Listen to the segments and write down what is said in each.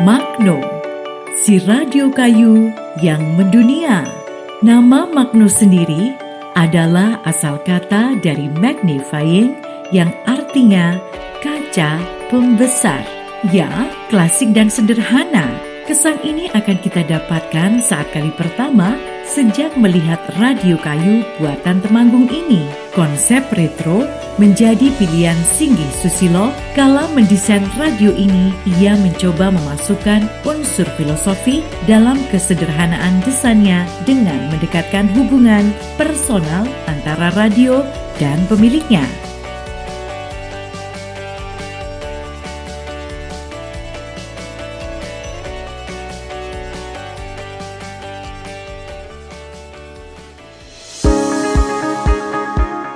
Magno, si radio kayu yang mendunia. Nama Magno sendiri adalah asal kata dari magnifying yang artinya kaca pembesar. Ya, klasik dan sederhana. Kesan ini akan kita dapatkan saat kali pertama sejak melihat radio kayu buatan Temanggung ini. Konsep retro menjadi pilihan Singgi Susilo kala mendesain radio ini ia mencoba memasukkan unsur filosofi dalam kesederhanaan desainnya dengan mendekatkan hubungan personal antara radio dan pemiliknya.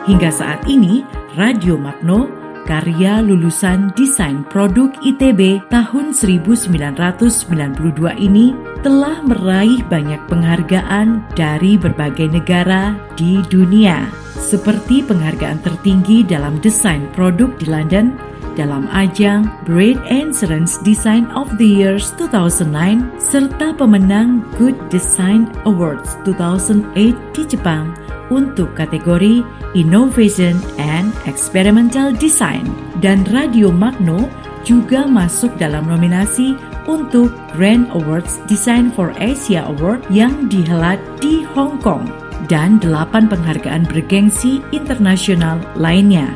Hingga saat ini, Radio Magno, karya lulusan Desain Produk ITB tahun 1992 ini telah meraih banyak penghargaan dari berbagai negara di dunia, seperti penghargaan tertinggi dalam desain produk di London dalam ajang Bread and Science Design of the Years 2009 serta pemenang Good Design Awards 2008 di Jepang untuk kategori Innovation and Experimental Design dan Radio Magno juga masuk dalam nominasi untuk Grand Awards Design for Asia Award yang dihelat di Hong Kong dan delapan penghargaan bergengsi internasional lainnya.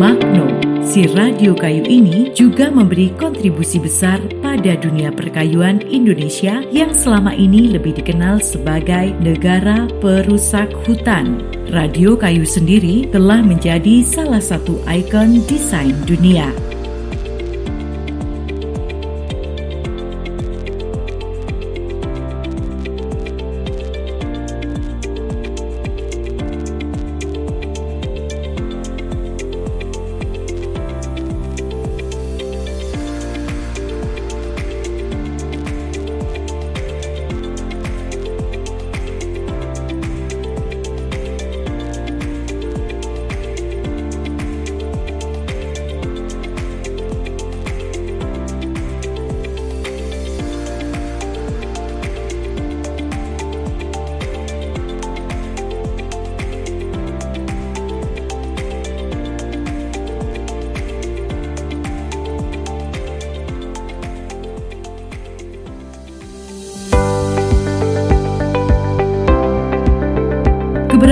Magno, si radio kayu ini juga memberi kontribusi besar pada dunia perkayuan Indonesia yang selama ini lebih dikenal sebagai negara perusak hutan. Radio kayu sendiri telah menjadi salah satu ikon desain dunia.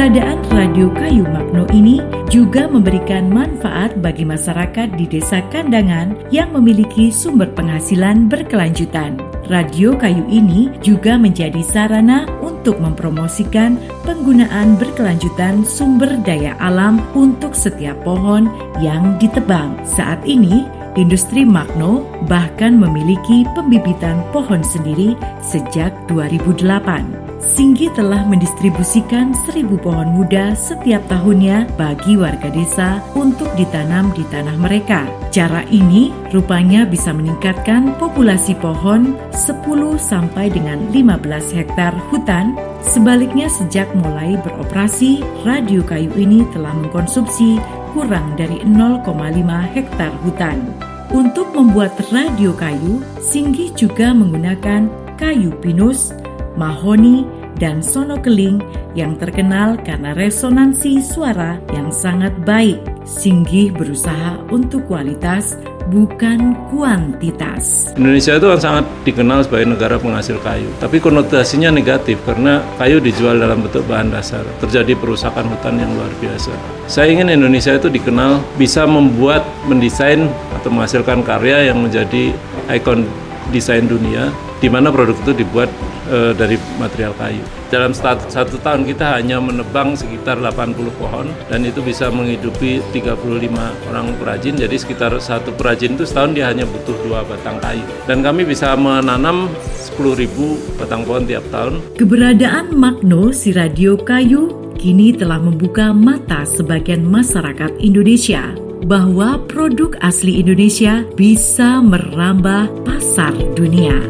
Keberadaan Radio Kayu Magno ini juga memberikan manfaat bagi masyarakat di desa Kandangan yang memiliki sumber penghasilan berkelanjutan. Radio kayu ini juga menjadi sarana untuk mempromosikan penggunaan berkelanjutan sumber daya alam untuk setiap pohon yang ditebang. Saat ini, industri Magno bahkan memiliki pembibitan pohon sendiri sejak 2008. Singgi telah mendistribusikan seribu pohon muda setiap tahunnya bagi warga desa untuk ditanam di tanah mereka. Cara ini rupanya bisa meningkatkan populasi pohon 10 sampai dengan 15 hektar hutan. Sebaliknya sejak mulai beroperasi, radio kayu ini telah mengkonsumsi kurang dari 0,5 hektar hutan. Untuk membuat radio kayu, Singgi juga menggunakan kayu pinus, mahoni, dan sono keling yang terkenal karena resonansi suara yang sangat baik. Singgih berusaha untuk kualitas bukan kuantitas. Indonesia itu kan sangat dikenal sebagai negara penghasil kayu, tapi konotasinya negatif karena kayu dijual dalam bentuk bahan dasar. Terjadi perusakan hutan yang luar biasa. Saya ingin Indonesia itu dikenal bisa membuat, mendesain atau menghasilkan karya yang menjadi ikon desain dunia di mana produk itu dibuat e, dari material kayu. Dalam satu, tahun kita hanya menebang sekitar 80 pohon dan itu bisa menghidupi 35 orang perajin. Jadi sekitar satu perajin itu setahun dia hanya butuh dua batang kayu. Dan kami bisa menanam 10.000 batang pohon tiap tahun. Keberadaan Magno si radio kayu kini telah membuka mata sebagian masyarakat Indonesia bahwa produk asli Indonesia bisa merambah pasar dunia.